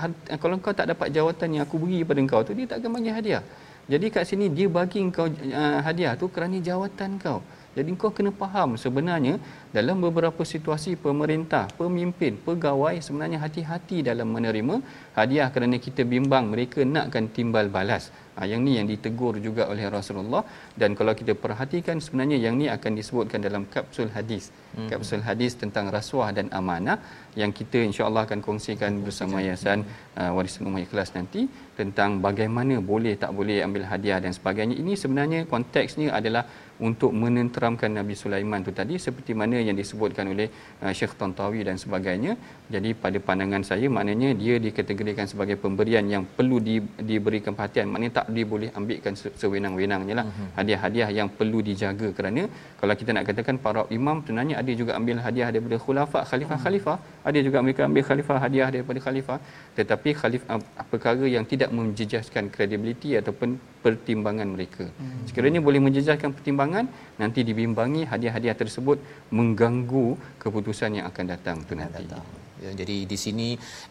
B: kalau kau tak dapat jawatan yang aku beri pada kau tu dia tak akan bagi hadiah. Jadi kat sini dia bagi kau uh, hadiah tu kerana jawatan kau. Jadi kau kena faham sebenarnya dalam beberapa situasi pemerintah, pemimpin, pegawai sebenarnya hati-hati dalam menerima hadiah kerana kita bimbang mereka nakkan timbal balas. Ha, yang ni yang ditegur juga oleh Rasulullah dan kalau kita perhatikan sebenarnya yang ni akan disebutkan dalam kapsul hadis. Hmm. Kapsul hadis tentang rasuah dan amanah yang kita insya-Allah akan kongsikan bersama Yayasan uh, Warisan Ummah Ikhlas nanti tentang bagaimana boleh tak boleh ambil hadiah dan sebagainya. Ini sebenarnya konteksnya adalah untuk menenteramkan Nabi Sulaiman tu tadi seperti mana yang disebutkan oleh uh, Syekh Tantawi dan sebagainya. Jadi pada pandangan saya maknanya dia dikategorikan sebagai pemberian yang perlu di, diberikan perhatian. Maknanya tak boleh ambilkan sewenang-wenangnya lah. Uh-huh. Hadiah-hadiah yang perlu dijaga kerana kalau kita nak katakan para imam sebenarnya ada juga ambil hadiah daripada khulafah, khalifah-khalifah. Ada juga mereka ambil khalifah hadiah daripada khalifah. Tetapi khalifah uh, perkara yang tidak menjejaskan kredibiliti ataupun pertimbangan mereka. Hmm. Sekiranya boleh menjejaskan pertimbangan, nanti dibimbangi hadiah-hadiah tersebut mengganggu keputusan yang akan datang tu nanti. Datang.
A: Ya, jadi di sini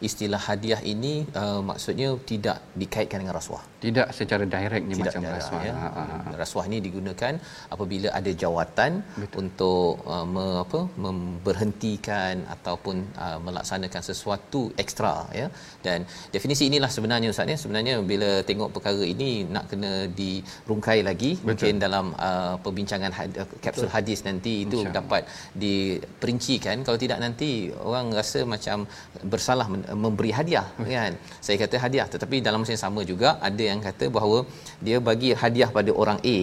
A: istilah hadiah ini uh, maksudnya tidak dikaitkan dengan rasuah.
B: Tidak secara direktnya tidak macam
A: tidak,
B: rasuah.
A: Ya. Ha, ha, ha. Rasuah ini digunakan apabila ada jawatan Betul. untuk uh, me, apa memberhentikan ataupun uh, melaksanakan sesuatu ekstra ya. Dan definisi inilah sebenarnya ustaz ya. Sebenarnya bila tengok perkara ini nak kena dirungkai lagi Betul. mungkin dalam uh, perbincangan had, uh, kapsul hadis nanti itu dapat diperincikan kalau tidak nanti orang rasa macam bersalah memberi hadiah kan saya kata hadiah tetapi dalam masa yang sama juga ada yang kata bahawa dia bagi hadiah pada orang A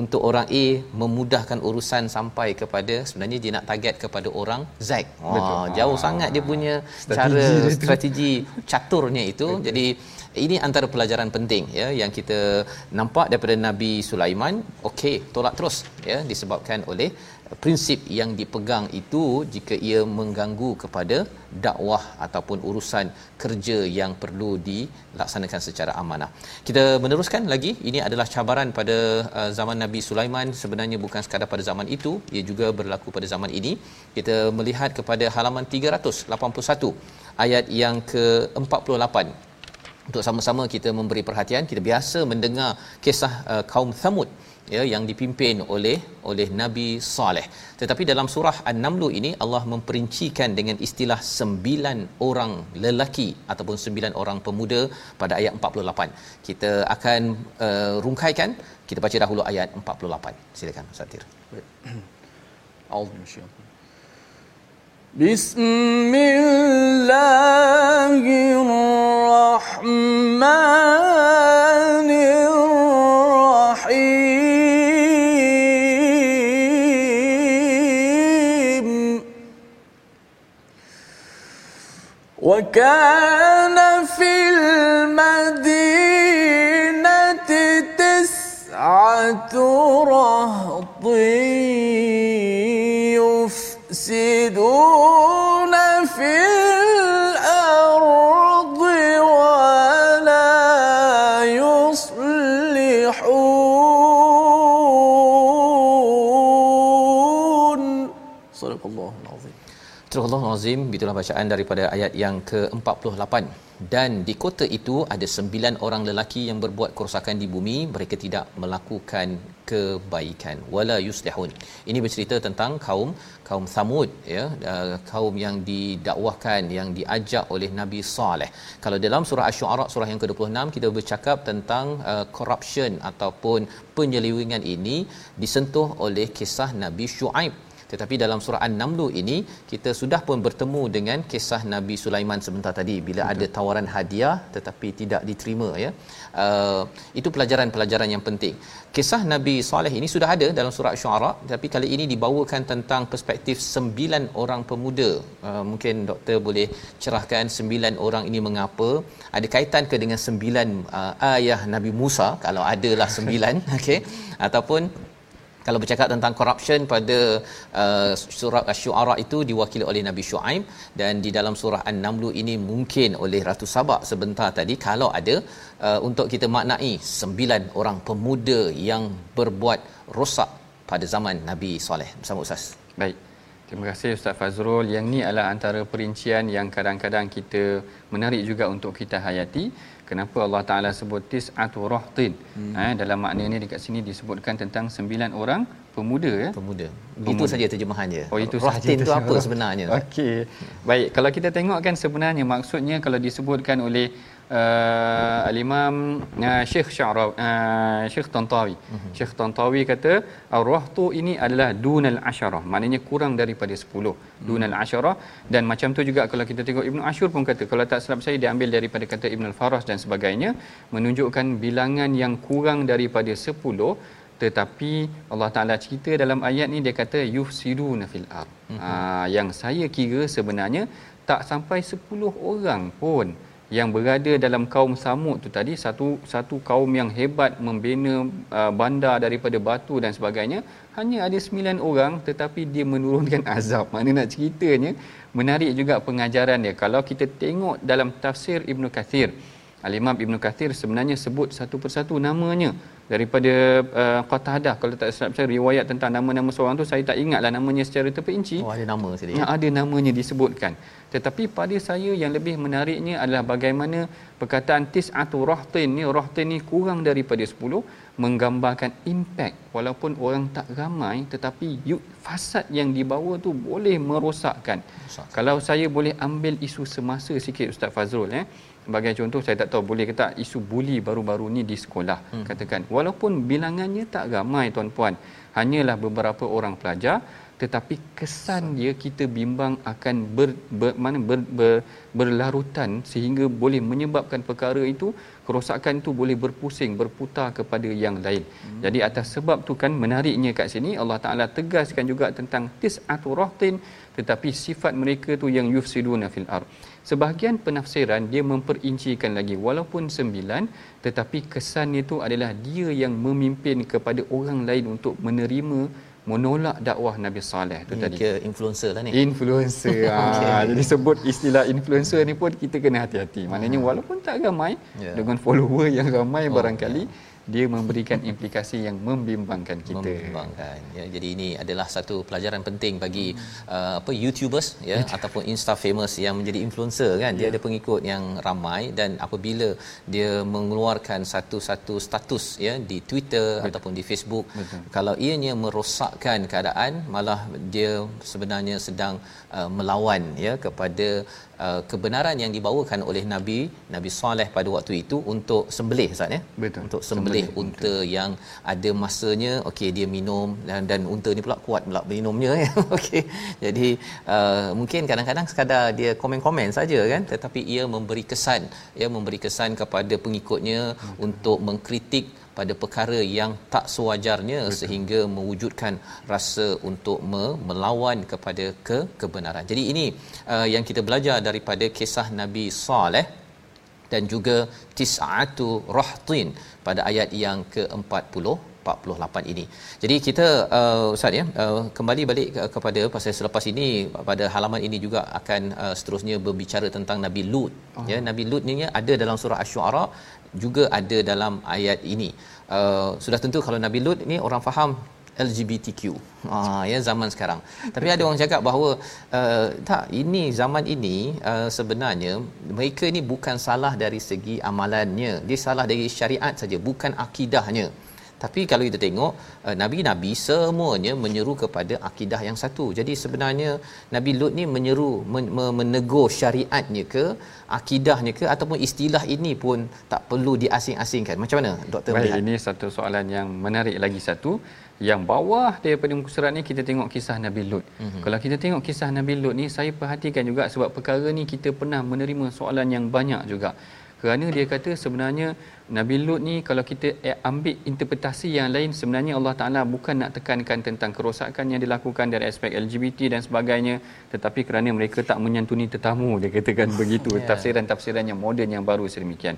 A: untuk orang A memudahkan urusan sampai kepada sebenarnya dia nak target kepada orang Z wah jauh ah. sangat dia punya strategi cara itu. strategi caturnya itu Betul. jadi ini antara pelajaran penting ya yang kita nampak daripada Nabi Sulaiman okey tolak terus ya disebabkan oleh prinsip yang dipegang itu jika ia mengganggu kepada dakwah ataupun urusan kerja yang perlu dilaksanakan secara amanah. Kita meneruskan lagi ini adalah cabaran pada uh, zaman Nabi Sulaiman sebenarnya bukan sekadar pada zaman itu ia juga berlaku pada zaman ini. Kita melihat kepada halaman 381 ayat yang ke-48 untuk sama-sama kita memberi perhatian kita biasa mendengar kisah uh, kaum Thamud ya yang dipimpin oleh oleh Nabi Saleh. Tetapi dalam surah An-Naml ini Allah memperincikan dengan istilah sembilan orang lelaki ataupun sembilan orang pemuda pada ayat 48. Kita akan uh, rungkaikan kita baca dahulu ayat 48. Silakan Ustaz Tir.
D: Bismillahirrahmanirrahim. وكان في المدينة تسعة رهط يفسدون.
A: Azim itulah bacaan daripada ayat yang ke-48. Dan di kota itu ada sembilan orang lelaki yang berbuat kerosakan di bumi. Mereka tidak melakukan kebaikan. Wala yuslihun. Ini bercerita tentang kaum kaum Samud ya. Kaum yang didakwahkan yang diajak oleh Nabi Saleh. Kalau dalam surah asy-syu'ara surah yang ke-26 kita bercakap tentang uh, corruption ataupun penyelewengan ini disentuh oleh kisah Nabi Shu'aib tetapi dalam surah An-Naml ini kita sudah pun bertemu dengan kisah Nabi Sulaiman sebentar tadi bila Betul. ada tawaran hadiah tetapi tidak diterima ya. Uh, itu pelajaran-pelajaran yang penting. Kisah Nabi Saleh ini sudah ada dalam surah Syuara tapi kali ini dibawakan tentang perspektif sembilan orang pemuda. Uh, mungkin doktor boleh cerahkan sembilan orang ini mengapa? Ada kaitan ke dengan sembilan uh, ayah Nabi Musa kalau adalah sembilan *laughs* okey ataupun kalau bercakap tentang corruption pada uh, surah asy-syu'ara itu diwakili oleh Nabi Shu'aib dan di dalam surah An-Naml ini mungkin oleh Ratu Sabak sebentar tadi kalau ada uh, untuk kita maknai sembilan orang pemuda yang berbuat rosak pada zaman Nabi Soleh bersama Ustaz.
B: Baik. Terima kasih Ustaz Fazrul. Yang ni adalah antara perincian yang kadang-kadang kita menarik juga untuk kita hayati. Kenapa Allah Taala sebut tis'atu rahtin? Hmm. Eh, dalam makna ni dekat sini disebutkan tentang sembilan orang pemuda ya.
A: Pemuda. Itu saja terjemahannya.
B: Oh itu
A: Rahtin
B: sahaja
A: tu apa
B: terjemahan.
A: sebenarnya?
B: Okey. Baik, kalau kita tengok kan sebenarnya maksudnya kalau disebutkan oleh uh, al-Imam uh, Syekh Sya'rawi uh, Syekh Tantawi. Uh-huh. Syekh Tantawi kata ar-rahtu ini adalah dunal asyarah. Maknanya kurang daripada 10. Dunal asyarah dan macam tu juga kalau kita tengok Ibnu Ashur pun kata kalau tak silap saya diambil daripada kata Ibn al-Faras dan sebagainya menunjukkan bilangan yang kurang daripada 10 tetapi Allah Taala cerita dalam ayat ni dia kata yufsiduna fil ard. Mm-hmm. Ha, yang saya kira sebenarnya tak sampai 10 orang pun yang berada dalam kaum Samud tu tadi satu satu kaum yang hebat membina uh, bandar daripada batu dan sebagainya hanya ada 9 orang tetapi dia menurunkan *laughs* azab. Mana nak ceritanya menarik juga pengajaran dia. Kalau kita tengok dalam tafsir Ibnu Kathir Al-Imam Ibn Kathir sebenarnya sebut satu persatu namanya daripada uh, Qatadah kalau tak silap saya riwayat tentang nama-nama seorang tu saya tak ingatlah namanya secara terperinci.
A: Oh ada nama sini.
B: yang ada namanya disebutkan. Tetapi pada saya yang lebih menariknya adalah bagaimana perkataan tis'atu rahtin ni rahtin ni kurang daripada 10 menggambarkan impact. Walaupun orang tak ramai tetapi yuk, fasad yang dibawa tu boleh merosakkan.
A: Merosakkan.
B: kalau saya boleh ambil isu semasa sikit Ustaz Fazrul eh sebagai contoh saya tak tahu boleh ke tak isu buli baru-baru ni di sekolah hmm. katakan walaupun bilangannya tak ramai tuan-puan hanyalah beberapa orang pelajar tetapi kesan dia kita bimbang akan ber, ber mana ber, ber, berlarutan sehingga boleh menyebabkan perkara itu kerosakan itu boleh berpusing berputar kepada yang lain. Hmm. Jadi atas sebab tu kan menariknya kat sini Allah Taala tegaskan juga tentang tis'atu rahtin tetapi sifat mereka tu yang yufsiduna fil ard. Sebahagian penafsiran dia memperincikan lagi walaupun sembilan tetapi kesan itu adalah dia yang memimpin kepada orang lain untuk menerima menolak dakwah Nabi Saleh tu
A: Ni
B: tadi.
A: ke influencer lah ni.
B: Influencer. *laughs* okay. ah, jadi sebut istilah influencer ni pun kita kena hati-hati. Maknanya walaupun tak ramai
A: Ya.
B: dengan follower yang ramai
A: Oh,
B: barangkali dia memberikan implikasi yang membimbangkan kita.
A: membimbangkan ya jadi ini adalah satu pelajaran penting bagi uh, apa YouTubers ya ataupun Insta famous yang menjadi influencer kan dia ada pengikut yang ramai dan apabila dia mengeluarkan satu-satu status ya di Twitter Betul. ataupun di Facebook
B: Betul.
A: kalau ianya merosakkan keadaan malah dia sebenarnya sedang uh, melawan ya kepada uh, kebenaran yang dibawakan oleh Nabi Nabi Saleh pada waktu itu untuk sembelih Ustaz ya?
B: Betul.
A: untuk sembelih.
B: Sembelih
A: unta yang ada masanya okey dia minum dan dan unta ni pula kuat pula minumnya ya? *laughs* Okey. Jadi uh, mungkin kadang-kadang sekadar dia komen-komen saja kan? Tetapi ia memberi kesan. Ia memberi kesan kepada pengikutnya hmm. untuk mengkritik pada perkara yang tak sewajarnya Betul. sehingga mewujudkan rasa untuk me- melawan kepada ke kebenaran. Jadi ini uh, yang kita belajar daripada kisah Nabi Saleh dan juga tis'atu rahtin pada ayat yang ke-40 48 ini. Jadi kita uh, ustaz ya uh, kembali balik ke, kepada pasal selepas ini pada halaman ini juga akan uh, seterusnya berbicara tentang Nabi Lut. Oh. Ya Nabi Lut ni ada dalam surah Asy-Syu'ara juga ada dalam ayat ini. Uh, sudah tentu kalau Nabi Lut ni orang faham LGBTQ. Ah ya zaman sekarang. Tapi ada orang cakap bahawa uh, tak ini zaman ini uh, sebenarnya mereka ni bukan salah dari segi amalannya. Dia salah dari syariat saja, bukan akidahnya. Tapi kalau kita tengok uh, nabi-nabi semuanya menyeru kepada akidah yang satu. Jadi sebenarnya Nabi Lut ni menyeru men- men- menegur syariatnya ke akidahnya ke ataupun istilah ini pun tak perlu diasing-asingkan. Macam mana doktor
B: Baik,
A: melihat?
B: ini satu soalan yang menarik lagi satu. Yang bawah daripada muka surat ni kita tengok kisah Nabi Lut. Mm-hmm. Kalau kita tengok kisah Nabi Lut ni saya perhatikan juga sebab perkara ni kita pernah menerima soalan yang banyak juga. Kerana dia kata sebenarnya Nabi Lut ni kalau kita eh, ambil interpretasi yang lain sebenarnya Allah Taala bukan nak tekankan tentang kerosakan yang dilakukan dari aspek LGBT dan sebagainya tetapi kerana mereka tak menyantuni tetamu dia katakan *laughs* begitu
A: Ya.
B: tafsiran-tafsiran yang moden yang baru sedemikian.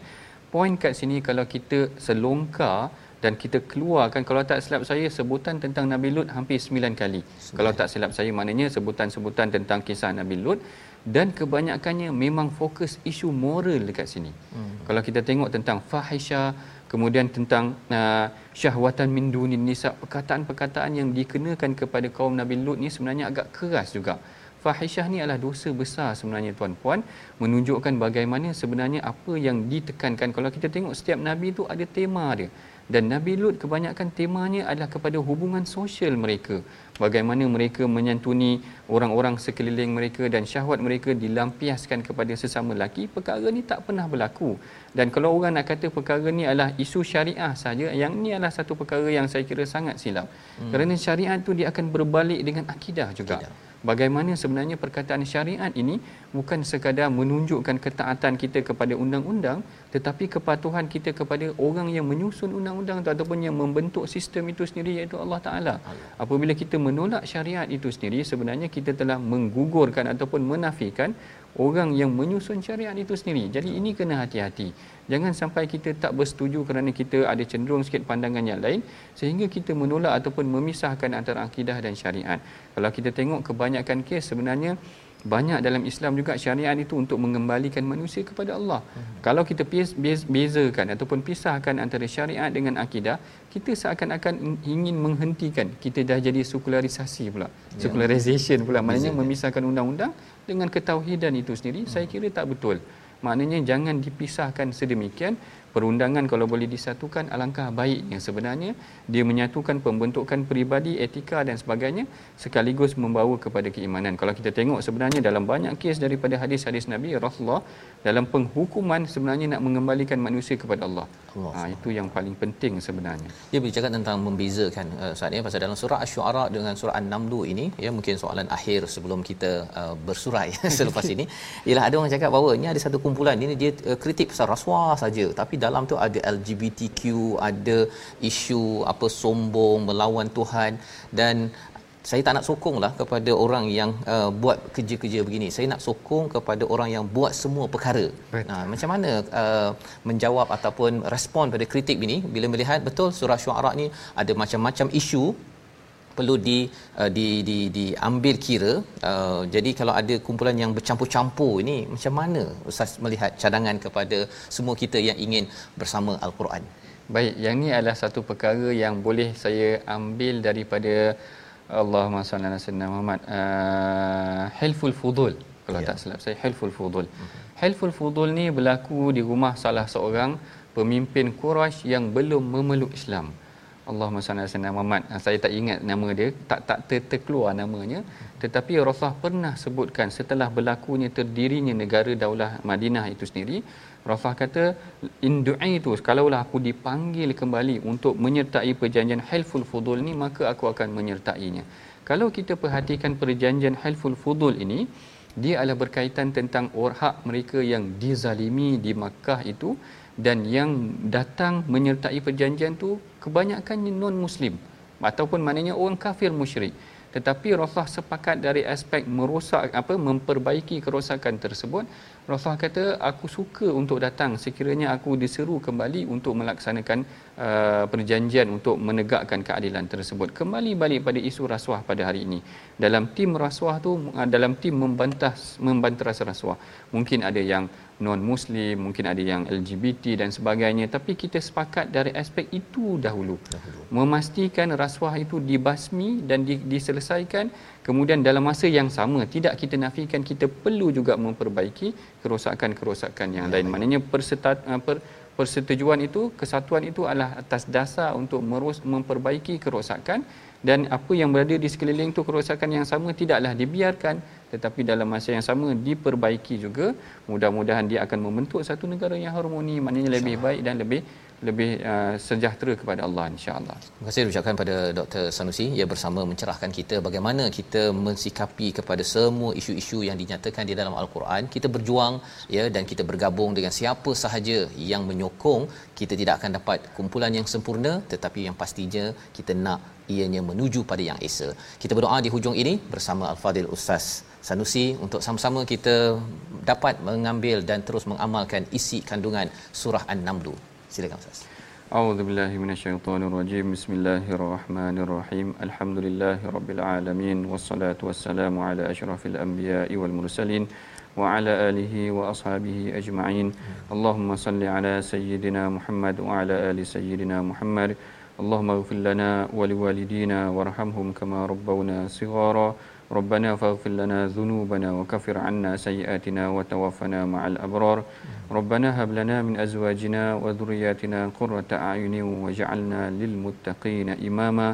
B: Poin kat sini kalau kita selongkar dan kita keluarkan kalau tak silap saya sebutan tentang Nabi Lut hampir 9 kali. Sembilan. Kalau tak silap saya maknanya sebutan-sebutan tentang kisah Nabi Lut dan kebanyakannya memang fokus isu moral dekat sini. Hmm. Kalau kita tengok tentang fahisha kemudian tentang uh, syahwatan min dunin nisa perkataan-perkataan yang dikenakan kepada kaum Nabi Lut ni sebenarnya agak keras juga fahisyah ni adalah dosa besar sebenarnya tuan-puan menunjukkan bagaimana sebenarnya apa yang ditekankan kalau kita tengok setiap nabi tu ada tema dia dan Nabi Lut kebanyakan temanya adalah kepada hubungan sosial mereka. Bagaimana mereka menyantuni orang-orang sekeliling mereka dan syahwat mereka dilampiaskan kepada sesama lelaki perkara ni tak pernah berlaku. Dan kalau orang nak kata perkara ni adalah isu syariah saja yang ni adalah satu perkara yang saya kira sangat silap. Hmm. kerana syariat tu dia akan berbalik dengan akidah juga. Akidah. Bagaimana sebenarnya perkataan syariat ini bukan sekadar menunjukkan ketaatan kita kepada undang-undang tetapi kepatuhan kita kepada orang yang menyusun undang-undang itu ataupun yang membentuk sistem itu sendiri iaitu Allah Taala. Apabila kita menolak syariat itu sendiri sebenarnya kita telah menggugurkan ataupun menafikan orang yang menyusun syariat itu sendiri. Jadi ini kena hati-hati. Jangan sampai kita tak bersetuju kerana kita ada cenderung sikit pandangan yang lain sehingga kita menolak ataupun memisahkan antara akidah dan syariat. Kalau kita tengok kebanyakan kes sebenarnya banyak dalam Islam juga syariat itu untuk mengembalikan manusia kepada Allah. Hmm. Kalau kita bezakan ataupun pisahkan antara syariat dengan akidah, kita seakan-akan ingin menghentikan. Kita dah jadi sekularisasi pula. Ya. Secularization pula. Maknanya memisahkan undang-undang dengan ketauhidan itu sendiri, hmm. saya kira tak betul. Maknanya jangan dipisahkan sedemikian perundangan kalau boleh disatukan alangkah baiknya. Sebenarnya dia menyatukan pembentukan peribadi etika dan sebagainya sekaligus membawa kepada keimanan. Kalau kita tengok sebenarnya dalam banyak kes daripada hadis-hadis Nabi Rasulullah dalam penghukuman sebenarnya nak mengembalikan manusia kepada Allah, Allah. Ha, itu yang paling penting sebenarnya.
A: Dia bercakap tentang membezakan uh, saat ini pasal dalam surah Asy-Syu'ara dengan surah An-Naml ini ya mungkin soalan akhir sebelum kita uh, bersurai *laughs* selepas ini ialah ada orang cakap bahawa ini ada satu kumpulan. Ini dia uh, kritik pasal rasuah saja tapi dalam tu ada LGBTQ ada isu apa sombong melawan Tuhan dan saya tak nak sokonglah kepada orang yang uh, buat kerja-kerja begini. Saya nak sokong kepada orang yang buat semua perkara. Nah, macam mana uh, menjawab ataupun respon pada kritik ini bila melihat betul surah syuara ni ada macam-macam isu perlu di uh, di di diambil kira uh, jadi kalau ada kumpulan yang bercampur-campur ini macam mana ustaz melihat cadangan kepada semua kita yang ingin bersama al-Quran?
B: Baik yang ni adalah satu perkara yang boleh saya ambil daripada Allahumma salli ala sayyidina Muhammad. Uh, hilful fudul. Kalau ya. tak silap saya hilful fudul. Uh-huh. hilful fudul ni berlaku di rumah salah seorang pemimpin Quraisy yang belum memeluk Islam Allahumma salli ala sayyidina Muhammad uh, saya tak ingat nama dia tak tak ter- terkeluar namanya tetapi Rasulullah pernah sebutkan setelah berlakunya terdirinya negara daulah Madinah itu sendiri Rasulullah kata indu'i itu kalaulah aku dipanggil kembali untuk menyertai perjanjian Hilful Fudul ni maka aku akan menyertainya. Kalau kita perhatikan perjanjian Hilful Fudul ini dia adalah berkaitan tentang hak mereka yang dizalimi di Makkah itu dan yang datang menyertai perjanjian tu kebanyakan non muslim ataupun maknanya orang kafir musyrik. Tetapi Rasulullah sepakat dari aspek merosak apa memperbaiki kerosakan tersebut. Rasulullah kata aku suka untuk datang. Sekiranya aku diseru kembali untuk melaksanakan uh, perjanjian untuk menegakkan keadilan tersebut. Kembali balik pada isu rasuah pada hari ini. Dalam tim rasuah tu uh, dalam tim membantah membantah rasuah. Mungkin ada yang non muslim mungkin ada yang LGBT dan sebagainya. Tapi kita sepakat dari aspek itu dahulu, dahulu. memastikan rasuah itu dibasmi dan di, diselesaikan. Kemudian dalam masa yang sama tidak kita nafikan kita perlu juga memperbaiki kerosakan-kerosakan yang ya, lain. ya. maknanya persetat, uh, per, persetujuan itu kesatuan itu adalah atas dasar untuk merus, memperbaiki kerosakan. Dan apa yang berada di sekeliling itu kerosakan yang sama tidaklah dibiarkan tetapi dalam masa yang sama diperbaiki juga mudah-mudahan dia akan membentuk satu negara yang harmoni maknanya lebih baik dan lebih lebih uh, sejahtera kepada Allah insya-Allah.
A: Terima kasih ucapkan pada Dr Sanusi ya bersama mencerahkan kita bagaimana kita mensikapi kepada semua isu-isu yang dinyatakan di dalam al-Quran. Kita berjuang ya dan kita bergabung dengan siapa sahaja yang menyokong kita tidak akan dapat kumpulan yang sempurna tetapi yang pastinya kita nak ianya menuju pada yang esa. Kita berdoa di hujung ini bersama Al-Fadil Ustaz Sanusi untuk sama-sama kita dapat mengambil dan terus mengamalkan isi kandungan surah An-Naml. Silakan Ustaz.
B: أعوذ بالله من الشيطان الرجيم بسم الله الرحمن الرحيم الحمد لله رب العالمين والصلاة والسلام على أشرف الأنبياء والمرسلين وعلى آله وأصحابه أجمعين اللهم صل على سيدنا محمد وعلى آل سيدنا محمد اللهم اغفر لنا ولوالدينا وارحمهم كما ربونا صغارا ربنا فاغفر لنا ذنوبنا وكفر عنا سيئاتنا وتوفنا مع الأبرار. ربنا هب لنا من أزواجنا وذرياتنا قرة أعين واجعلنا للمتقين إماما.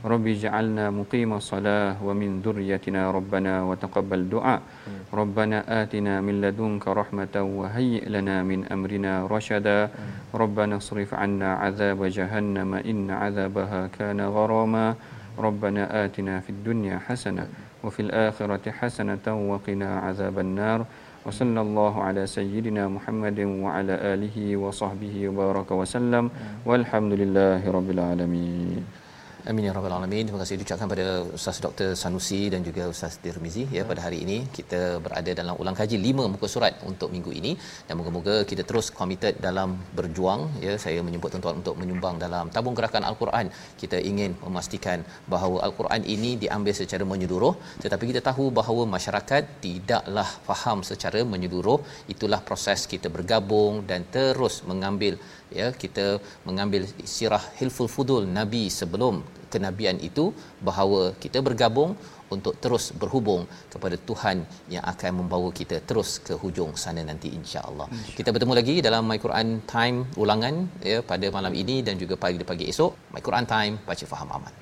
B: رب اجعلنا مقيم الصلاة ومن ذريتنا ربنا وتقبل دعاء. ربنا آتنا من لدنك رحمة وهيئ لنا من أمرنا رشدا. ربنا اصرف عنا عذاب جهنم إن عذابها كان غراما. ربنا آتنا في الدنيا حسنة وفي الآخرة حسنة وقنا عذاب النار وصلى الله على سيدنا محمد وعلى آله وصحبه وبارك وسلم والحمد لله رب العالمين
A: Amin ya rabbal alamin. Terima kasih diucapkan pada Ustaz Dr. Sanusi dan juga Ustaz Tirmizi ya pada hari ini kita berada dalam ulang kaji 5 muka surat untuk minggu ini dan moga-moga kita terus committed dalam berjuang ya saya menyebut tuan-tuan untuk menyumbang dalam tabung gerakan al-Quran. Kita ingin memastikan bahawa al-Quran ini diambil secara menyeluruh tetapi kita tahu bahawa masyarakat tidaklah faham secara menyeluruh. Itulah proses kita bergabung dan terus mengambil ya kita mengambil sirah hilful fudul nabi sebelum kenabian itu bahawa kita bergabung untuk terus berhubung kepada Tuhan yang akan membawa kita terus ke hujung sana nanti insya-Allah. Insya kita bertemu lagi dalam My Quran Time ulangan ya pada malam ini dan juga pagi-pagi esok. My Quran Time baca faham aman.